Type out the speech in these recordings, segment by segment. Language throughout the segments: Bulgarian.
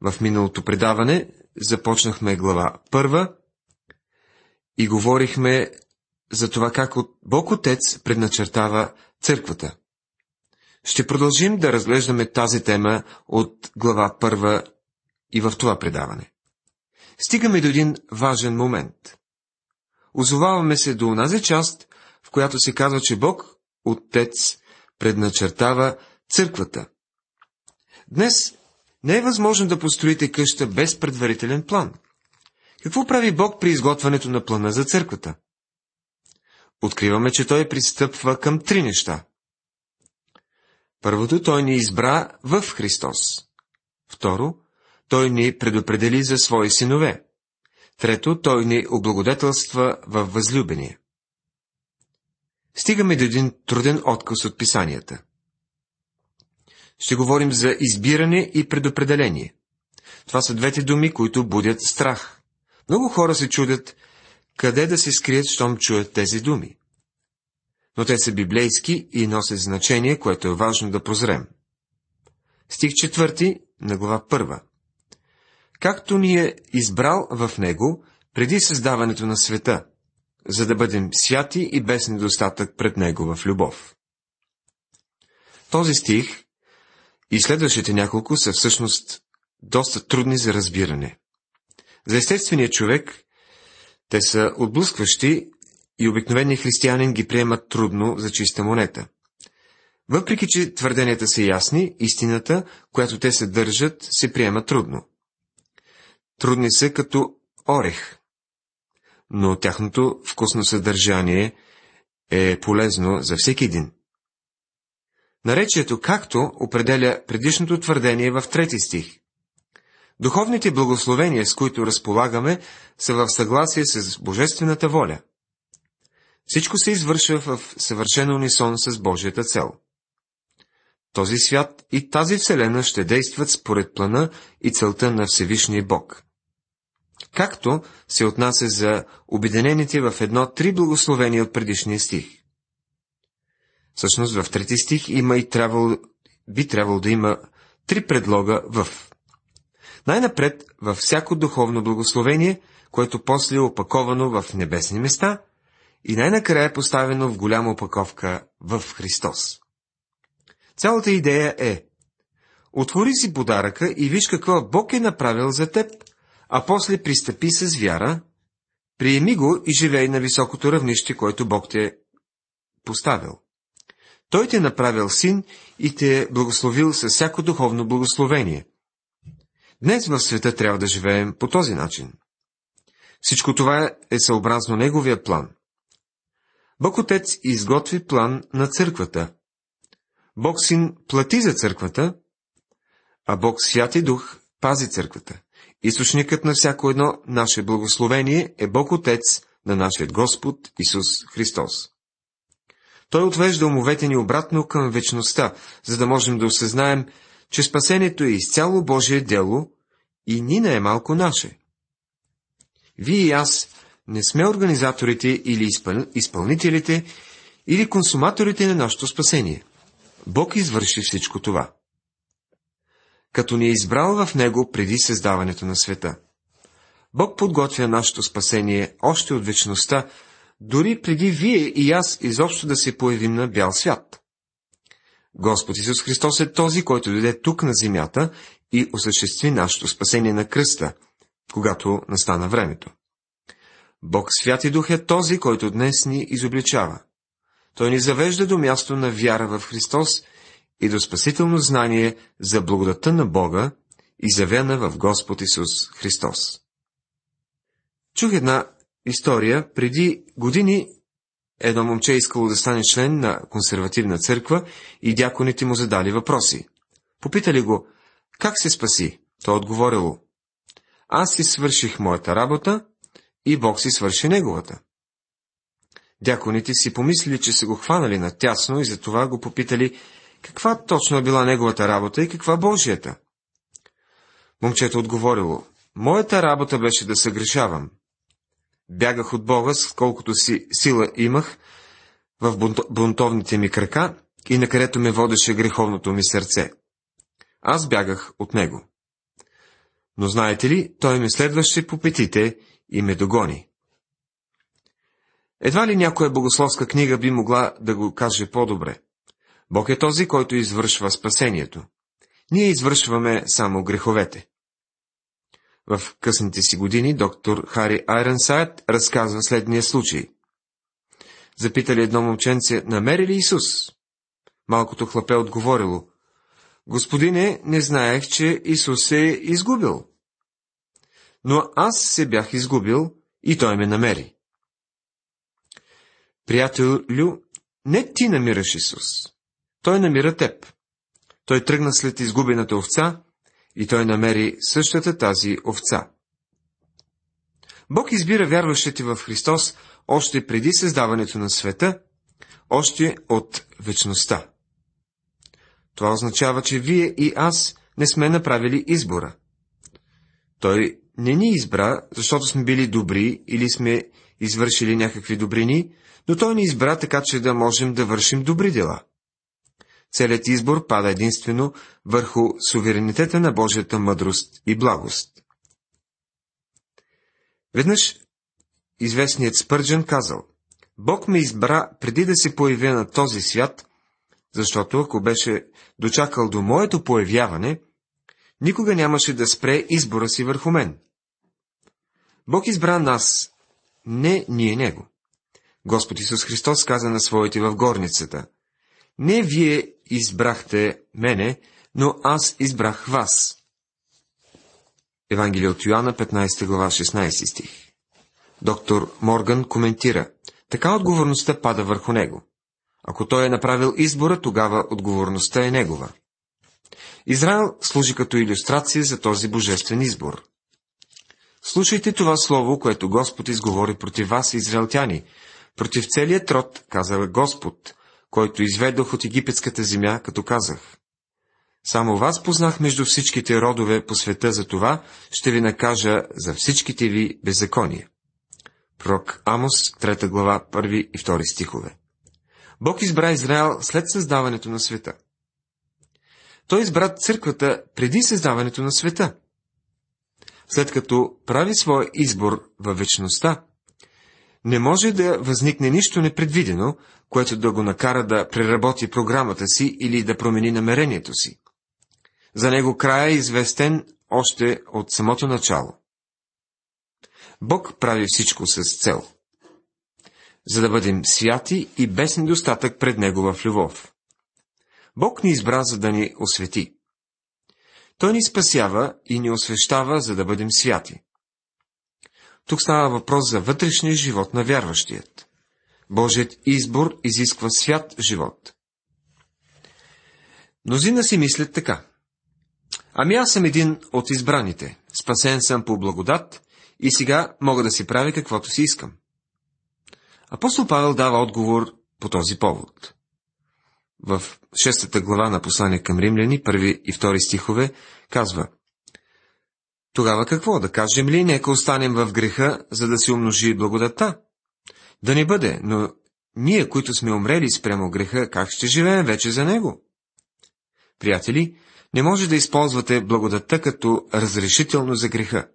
В миналото предаване започнахме глава първа и говорихме за това как Бог Отец предначертава църквата. Ще продължим да разглеждаме тази тема от глава първа и в това предаване. Стигаме до един важен момент. Озоваваме се до онази част, в която се казва, че Бог, Отец, предначертава църквата. Днес не е възможно да построите къща без предварителен план. Какво прави Бог при изготвянето на плана за църквата? Откриваме, че Той пристъпва към три неща. Първото, Той ни избра в Христос. Второ, Той ни предопредели за свои синове. Трето, Той ни облагодетелства във възлюбения. Стигаме до един труден отказ от писанията. Ще говорим за избиране и предопределение. Това са двете думи, които будят страх. Много хора се чудят, къде да се скрият, щом чуят тези думи. Но те са библейски и носят значение, което е важно да прозрем. Стих четвърти на глава първа. Както ни е избрал в него преди създаването на света, за да бъдем святи и без недостатък пред него в любов. Този стих и следващите няколко са всъщност доста трудни за разбиране. За естествения човек те са отблъскващи и обикновеният християнин ги приемат трудно за чиста монета. Въпреки, че твърденията са ясни, истината, която те съдържат, се приема трудно. Трудни са като орех, но тяхното вкусно съдържание е полезно за всеки един. Наречието както определя предишното твърдение в трети стих. Духовните благословения, с които разполагаме, са в съгласие с Божествената воля. Всичко се извършва в съвършен унисон с Божията цел. Този свят и тази вселена ще действат според плана и целта на Всевишния Бог. Както се отнася за обединените в едно три благословения от предишния стих. Всъщност в трети стих има и трябвало, би трябвало да има три предлога в. Най-напред във всяко духовно благословение, което после е опаковано в небесни места, и най-накрая е поставено в голяма опаковка в Христос. Цялата идея е Отвори си подаръка и виж какво Бог е направил за теб, а после пристъпи с вяра, приеми го и живей на високото равнище, което Бог те е поставил. Той те е направил син и те е благословил със всяко духовно благословение. Днес в света трябва да живеем по този начин. Всичко това е съобразно Неговия план. Бог Отец изготви план на църквата. Бог Син плати за църквата, а Бог Святи Дух пази църквата. Източникът на всяко едно наше благословение е Бог Отец на нашия Господ Исус Христос. Той отвежда умовете ни обратно към вечността, за да можем да осъзнаем, че спасението е изцяло Божие дело и ни не е малко наше. Вие и аз не сме организаторите или изпъл... изпълнителите или консуматорите на нашето спасение. Бог извърши всичко това. Като ни е избрал в Него преди създаването на света. Бог подготвя нашето спасение още от вечността, дори преди вие и аз изобщо да се появим на бял свят. Господ Исус Христос е този, който дойде тук на земята и осъществи нашето спасение на кръста, когато настана времето. Бог Святи Дух е този, който днес ни изобличава. Той ни завежда до място на вяра в Христос и до спасително знание за благодата на Бога, изявена в Господ Исус Христос. Чух една история. Преди години едно момче е искало да стане член на консервативна църква и дяконите му задали въпроси. Попитали го, как се спаси? Той отговорило, аз си свърших моята работа и Бог си свърши неговата. Дяконите си помислили, че са го хванали на тясно и затова го попитали, каква точно е била неговата работа и каква Божията. Момчето отговорило, моята работа беше да съгрешавам, Бягах от Бога, колкото си сила имах в бунтовните ми крака и на където ме водеше греховното ми сърце. Аз бягах от него. Но знаете ли, той ме следваше по петите и ме догони. Едва ли някоя богословска книга би могла да го каже по-добре. Бог е този, който извършва спасението. Ние извършваме само греховете. В късните си години доктор Хари Айренсайд разказва следния случай. Запитали едно момченце, намери ли Исус? Малкото хлапе отговорило, Господине, не знаех, че Исус се е изгубил. Но аз се бях изгубил и той ме намери. Приятелю, не ти намираш Исус. Той намира теб. Той тръгна след изгубената овца и той намери същата тази овца. Бог избира вярващите в Христос още преди създаването на света, още от вечността. Това означава, че вие и аз не сме направили избора. Той не ни избра, защото сме били добри или сме извършили някакви добрини, но той ни избра така, че да можем да вършим добри дела. Целият избор пада единствено върху суверенитета на Божията мъдрост и благост. Веднъж известният Спърджен казал, Бог ме избра преди да се появя на този свят, защото ако беше дочакал до моето появяване, никога нямаше да спре избора си върху мен. Бог избра нас, не ние него. Господ Исус Христос каза на своите в горницата. Не вие избрахте мене, но аз избрах вас. Евангелие от Йоанна, 15 глава, 16 стих. Доктор Морган коментира. Така отговорността пада върху него. Ако той е направил избора, тогава отговорността е негова. Израел служи като иллюстрация за този божествен избор. Слушайте това слово, което Господ изговори против вас, израелтяни, против целият род, каза Господ, който изведох от египетската земя, като казах. Само вас познах между всичките родове по света, за това ще ви накажа за всичките ви беззакония. Пророк Амос, 3 глава, 1 и 2 стихове. Бог избра Израел след създаването на света. Той избра църквата преди създаването на света. След като прави своя избор във вечността, не може да възникне нищо непредвидено, което да го накара да преработи програмата си или да промени намерението си. За него края е известен още от самото начало. Бог прави всичко с цел – за да бъдем святи и без недостатък пред Него в любов. Бог ни избра, за да ни освети. Той ни спасява и ни освещава, за да бъдем святи. Тук става въпрос за вътрешния живот на вярващият. Божият избор изисква свят живот. Мнозина си мислят така. Ами аз съм един от избраните, спасен съм по благодат и сега мога да си правя каквото си искам. Апостол Павел дава отговор по този повод. В шестата глава на послание към римляни, първи и втори стихове, казва Тогава какво? Да кажем ли, нека останем в греха, за да се умножи благодата? Да не бъде, но ние, които сме умрели спрямо греха, как ще живеем вече за него? Приятели, не може да използвате благодата като разрешително за греха.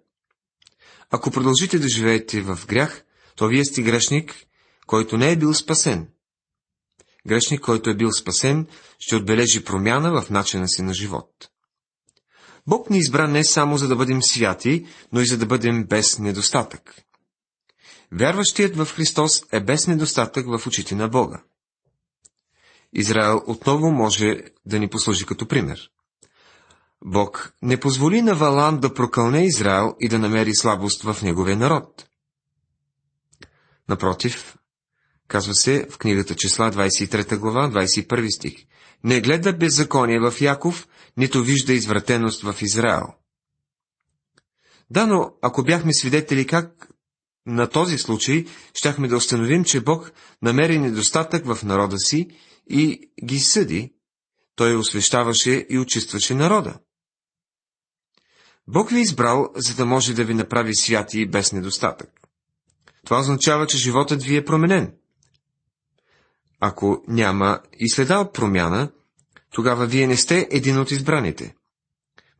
Ако продължите да живеете в грях, то вие сте грешник който не е бил спасен. Грешник, който е бил спасен, ще отбележи промяна в начина си на живот. Бог ни избра не само за да бъдем святи, но и за да бъдем без недостатък. Вярващият в Христос е без недостатък в очите на Бога. Израел отново може да ни послужи като пример. Бог не позволи на Валан да прокълне Израел и да намери слабост в неговия народ. Напротив, Казва се в книгата числа 23 глава, 21 стих. Не гледа беззаконие в Яков, нито вижда извратеност в Израел. Да, но ако бяхме свидетели как на този случай, щяхме да установим, че Бог намери недостатък в народа си и ги съди. Той освещаваше и очистваше народа. Бог ви е избрал, за да може да ви направи святи и без недостатък. Това означава, че животът ви е променен. Ако няма и следа от промяна, тогава вие не сте един от избраните.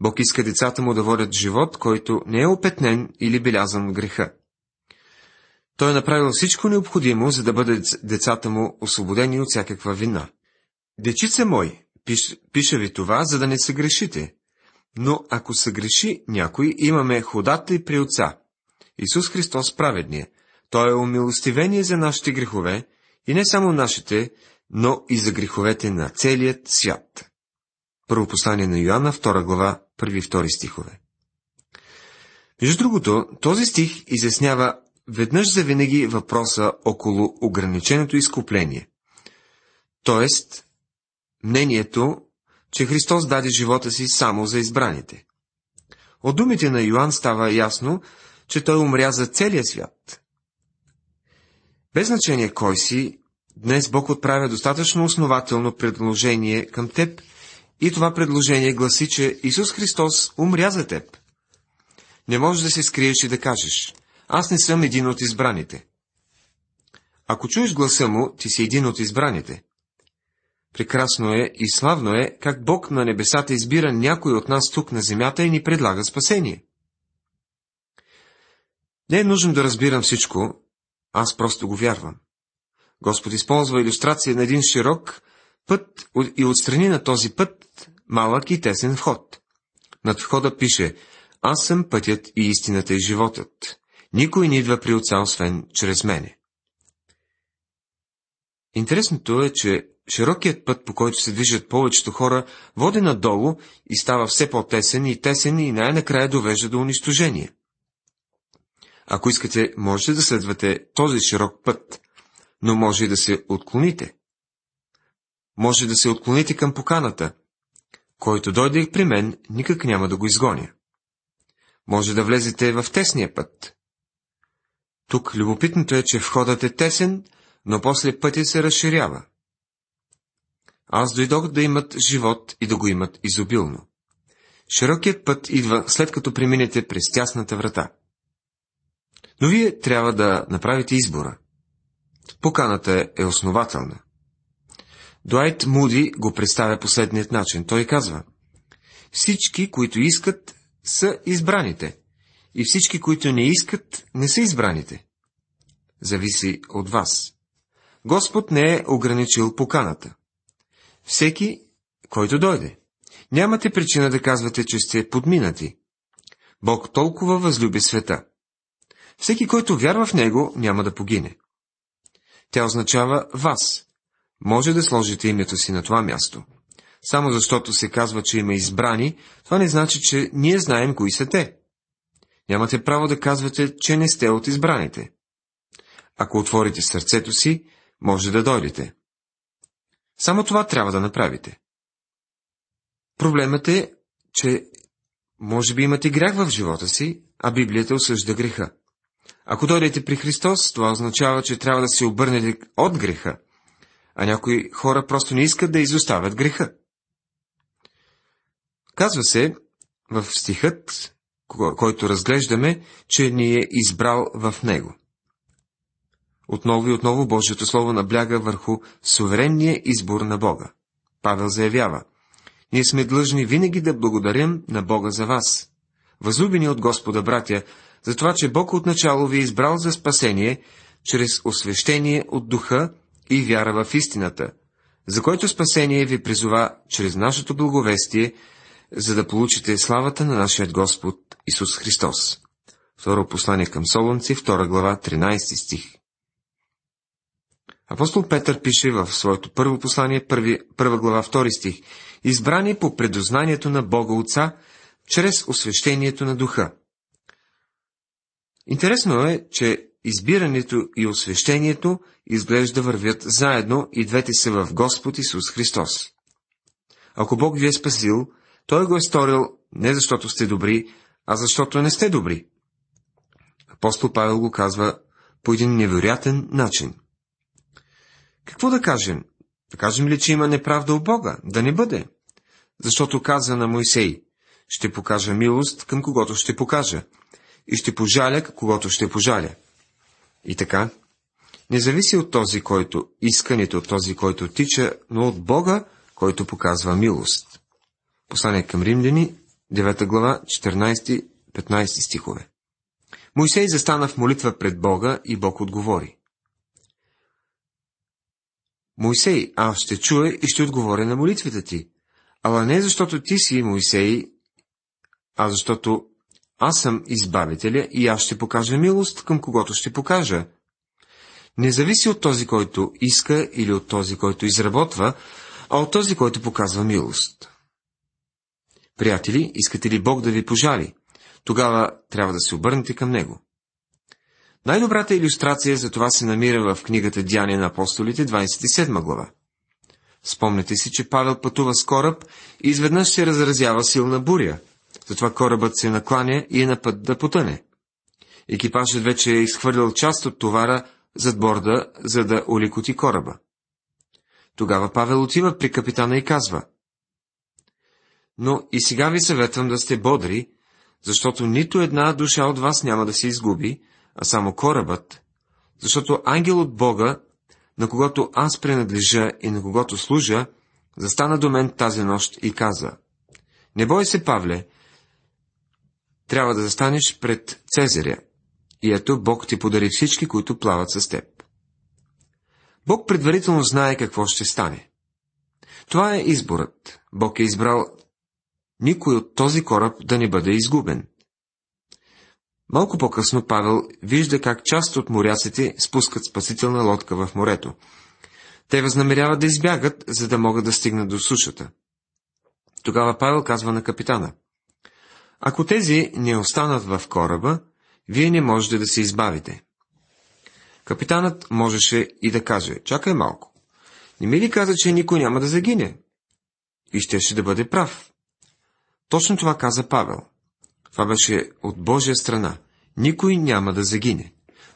Бог иска децата му да водят живот, който не е опетнен или белязан от греха. Той е направил всичко необходимо, за да бъдат децата му освободени от всякаква вина. Дечица мой, пиш, пиша ви това, за да не се грешите. Но ако се греши някой, имаме ходата и при Отца. Исус Христос праведния. Той е умилостивение за нашите грехове, и не само нашите, но и за греховете на целият свят. Първо послание на Йоанна, 2 глава, първи и втори стихове. Между другото, този стих изяснява веднъж за винаги въпроса около ограниченото изкупление. Тоест, мнението, че Христос даде живота си само за избраните. От думите на Йоанн става ясно, че той умря за целия свят. Без значение кой си, днес Бог отправя достатъчно основателно предложение към теб и това предложение гласи, че Исус Христос умря за теб. Не можеш да се скриеш и да кажеш, аз не съм един от избраните. Ако чуеш гласа му, ти си един от избраните. Прекрасно е и славно е, как Бог на небесата избира някой от нас тук на земята и ни предлага спасение. Не е нужно да разбирам всичко, аз просто го вярвам. Господ използва иллюстрация на един широк път и отстрани на този път малък и тесен вход. Над входа пише Аз съм пътят и истината и животът. Никой не идва при отца, освен чрез мене. Интересното е, че широкият път, по който се движат повечето хора, води надолу и става все по-тесен и тесен и най-накрая довежда до унищожение. Ако искате, можете да следвате този широк път, но може и да се отклоните. Може да се отклоните към поканата. Който дойде при мен, никак няма да го изгоня. Може да влезете в тесния път. Тук любопитното е, че входът е тесен, но после пътя се разширява. Аз дойдох да имат живот и да го имат изобилно. Широкият път идва след като преминете през тясната врата. Но вие трябва да направите избора. Поканата е основателна. Дуайт Муди го представя последният начин. Той казва, всички, които искат, са избраните, и всички, които не искат, не са избраните. Зависи от вас. Господ не е ограничил поканата. Всеки, който дойде. Нямате причина да казвате, че сте подминати. Бог толкова възлюби света. Всеки, който вярва в Него, няма да погине. Тя означава вас. Може да сложите името си на това място. Само защото се казва, че има избрани, това не значи, че ние знаем кои са те. Нямате право да казвате, че не сте от избраните. Ако отворите сърцето си, може да дойдете. Само това трябва да направите. Проблемът е, че може би имате грях в живота си, а Библията осъжда греха. Ако дойдете при Христос, това означава, че трябва да се обърнете от греха, а някои хора просто не искат да изоставят греха. Казва се в стихът, който разглеждаме, че ни е избрал в него. Отново и отново Божието Слово набляга върху суверенния избор на Бога. Павел заявява, ние сме длъжни винаги да благодарим на Бога за вас. Възлюбени от Господа, братя, за това, че Бог отначало ви е избрал за спасение, чрез освещение от духа и вяра в истината, за който спасение ви призова чрез нашето благовестие, за да получите славата на нашия Господ Исус Христос. Второ послание към Солунци, 2 глава, 13 стих. Апостол Петър пише в своето първо послание, първи, първа глава, втори стих, избрани по предознанието на Бога Отца, чрез освещението на духа. Интересно е, че избирането и освещението изглежда вървят заедно и двете са в Господ Исус Христос. Ако Бог ви е спасил, Той го е сторил не защото сте добри, а защото не сте добри. Апостол Павел го казва по един невероятен начин. Какво да кажем? Да кажем ли, че има неправда у Бога? Да не бъде. Защото каза на Моисей, ще покажа милост към когото ще покажа, и ще пожаля когото ще пожаля. И така, не зависи от този, който иска, нито от този, който тича, но от Бога, който показва милост. Послание към римляни, 9 глава, 14-15 стихове. Моисей застана в молитва пред Бога и Бог отговори. Моисей, аз ще чуя и ще отговоря на молитвите ти. Ала не защото ти си Моисей, а защото аз съм избавителя и аз ще покажа милост към когото ще покажа. Не зависи от този, който иска или от този, който изработва, а от този, който показва милост. Приятели, искате ли Бог да ви пожали? Тогава трябва да се обърнете към Него. Най-добрата иллюстрация за това се намира в книгата Дяния на апостолите, 27 глава. Спомнете си, че Павел пътува с кораб и изведнъж се разразява силна буря. Затова корабът се накланя и е на път да потъне. Екипажът вече е изхвърлял част от товара зад борда, за да оликоти кораба. Тогава Павел отива при капитана и казва Но и сега ви съветвам да сте бодри, защото нито една душа от вас няма да се изгуби, а само корабът, защото ангел от Бога, на когото аз принадлежа и на когото служа, застана до мен тази нощ и каза, Не бой се, Павле, трябва да застанеш пред Цезаря, и ето Бог ти подари всички, които плават с теб. Бог предварително знае какво ще стане. Това е изборът. Бог е избрал никой от този кораб да не бъде изгубен. Малко по-късно Павел вижда как част от моряците спускат спасителна лодка в морето. Те възнамеряват да избягат, за да могат да стигнат до сушата. Тогава Павел казва на капитана. Ако тези не останат в кораба, вие не можете да се избавите. Капитанът можеше и да каже, чакай малко. Не ми ли каза, че никой няма да загине? И щеше да бъде прав. Точно това каза Павел. Това беше от Божия страна. Никой няма да загине.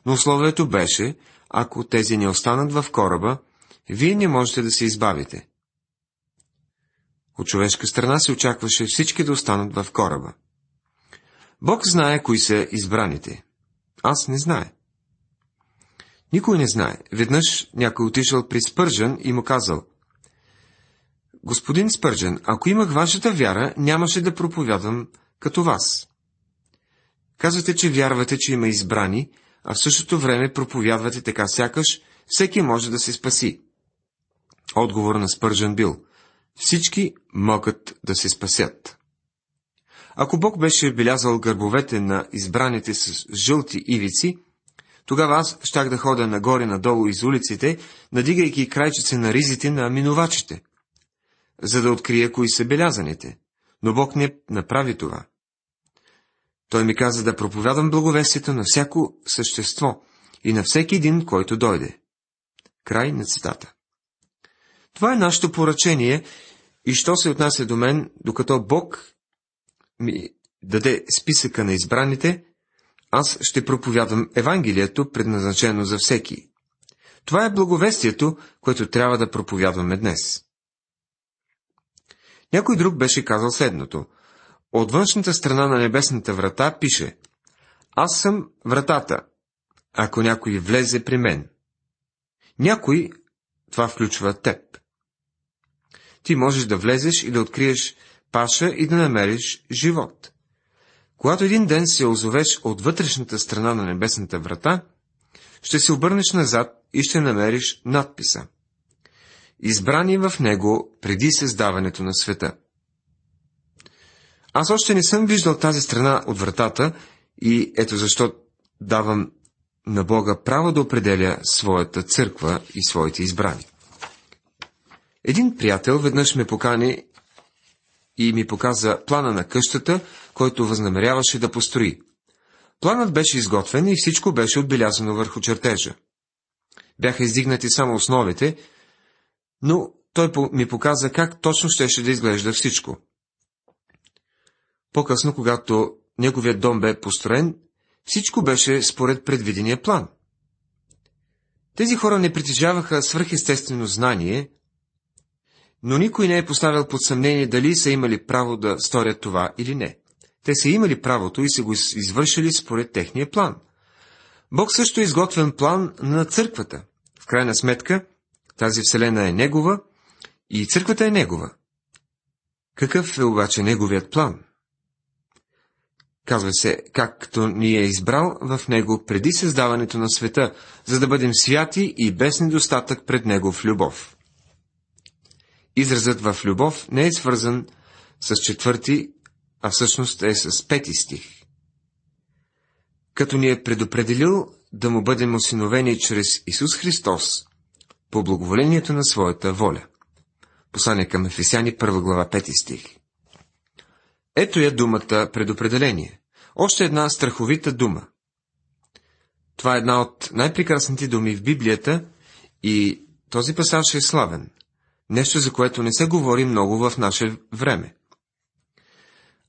Но условието беше, ако тези не останат в кораба, вие не можете да се избавите. От човешка страна се очакваше всички да останат в кораба. Бог знае кои са избраните. Аз не знае. Никой не знае. Веднъж някой отишъл при Спържен и му казал, Господин Спържен, ако имах вашата вяра, нямаше да проповядам като вас. Казвате, че вярвате, че има избрани, а в същото време проповядвате така сякаш, всеки може да се спаси. Отговор на Спържен бил, всички могат да се спасят. Ако Бог беше белязал гърбовете на избраните с жълти ивици, тогава аз щях да ходя нагоре-надолу из улиците, надигайки крайчице на ризите на минувачите, за да открия кои са белязаните. Но Бог не направи това. Той ми каза да проповядам благовестието на всяко същество и на всеки един, който дойде. Край на цитата. Това е нашето поръчение и що се отнася до мен, докато Бог ми даде списъка на избраните, аз ще проповядам Евангелието, предназначено за всеки. Това е благовестието, което трябва да проповядваме днес. Някой друг беше казал следното. От външната страна на небесната врата пише Аз съм вратата, ако някой влезе при мен. Някой, това включва теб. Ти можеш да влезеш и да откриеш паша и да намериш живот. Когато един ден се озовеш от вътрешната страна на небесната врата, ще се обърнеш назад и ще намериш надписа. Избрани в него преди създаването на света. Аз още не съм виждал тази страна от вратата и ето защо давам на Бога право да определя своята църква и своите избрани. Един приятел веднъж ме покани и ми показа плана на къщата, който възнамеряваше да построи. Планът беше изготвен и всичко беше отбелязано върху чертежа. Бяха издигнати само основите, но той ми показа как точно щеше да изглежда всичко. По-късно, когато неговият дом бе построен, всичко беше според предвидения план. Тези хора не притежаваха свръхестествено знание, но никой не е поставил под съмнение дали са имали право да сторят това или не. Те са имали правото и са го извършили според техния план. Бог също е изготвен план на църквата. В крайна сметка, тази вселена е негова и църквата е негова. Какъв е обаче неговият план? Казва се, както ни е избрал в Него преди създаването на света, за да бъдем святи и без недостатък пред Него в любов. Изразът в любов не е свързан с четвърти, а всъщност е с пети стих. Като ни е предопределил да му бъдем осиновени чрез Исус Христос, по благоволението на своята воля. Послание към Ефесяни, 1 глава, 5 стих. Ето я думата предопределение. Още една страховита дума. Това е една от най-прекрасните думи в Библията и този пасаж е славен. Нещо, за което не се говори много в наше време.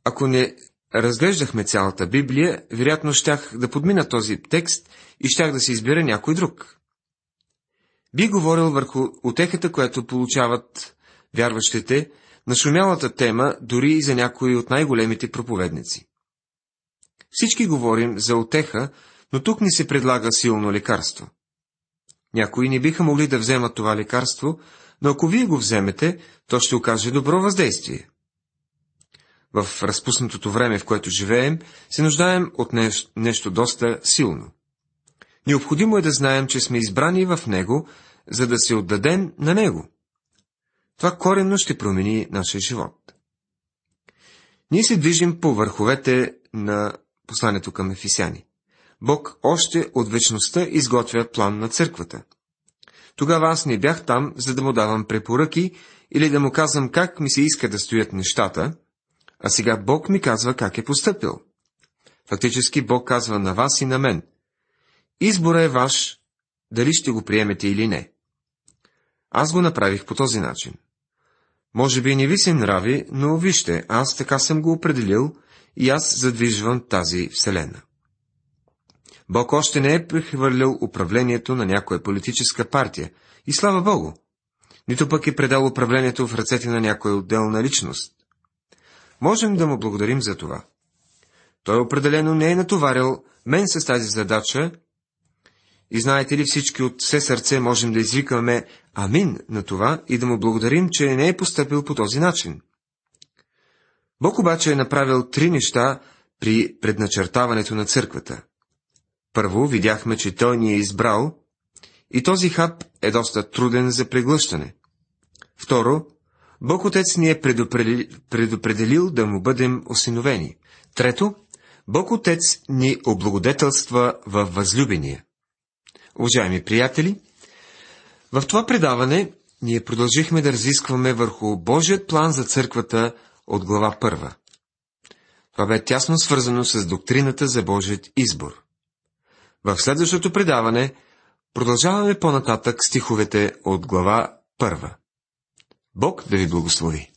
Ако не разглеждахме цялата Библия, вероятно щях да подмина този текст и щях да се избера някой друг. Би говорил върху отехата, която получават вярващите, на шумялата тема дори и за някои от най-големите проповедници. Всички говорим за отеха, но тук ни се предлага силно лекарство. Някои не биха могли да вземат това лекарство, но ако вие го вземете, то ще окаже добро въздействие. В разпуснатото време, в което живеем, се нуждаем от нещо, нещо доста силно. Необходимо е да знаем, че сме избрани в Него, за да се отдадем на Него. Това коренно ще промени нашия живот. Ние се движим по върховете на посланието към Ефисяни. Бог още от вечността изготвя план на църквата. Тогава аз не бях там, за да му давам препоръки или да му казвам как ми се иска да стоят нещата, а сега Бог ми казва как е поступил. Фактически Бог казва на вас и на мен. Избора е ваш, дали ще го приемете или не. Аз го направих по този начин. Може би не ви се нрави, но вижте, аз така съм го определил и аз задвижвам тази вселена. Бог още не е прехвърлял управлението на някоя политическа партия. И слава Богу! Нито пък е предал управлението в ръцете на някоя отделна личност. Можем да му благодарим за това. Той определено не е натоварил мен с тази задача и знаете ли всички от все сърце можем да извикаме амин на това и да му благодарим, че не е поступил по този начин. Бог обаче е направил три неща при предначертаването на църквата. Първо, видяхме, че Той ни е избрал и този хаб е доста труден за преглъщане. Второ, Бог Отец ни е предопределил, да му бъдем осиновени. Трето, Бог Отец ни облагодетелства във възлюбения. Уважаеми приятели, в това предаване ние продължихме да разискваме върху Божият план за църквата от глава първа. Това бе тясно свързано с доктрината за Божият избор. В следващото предаване продължаваме по-нататък стиховете от глава първа. Бог да ви благослови!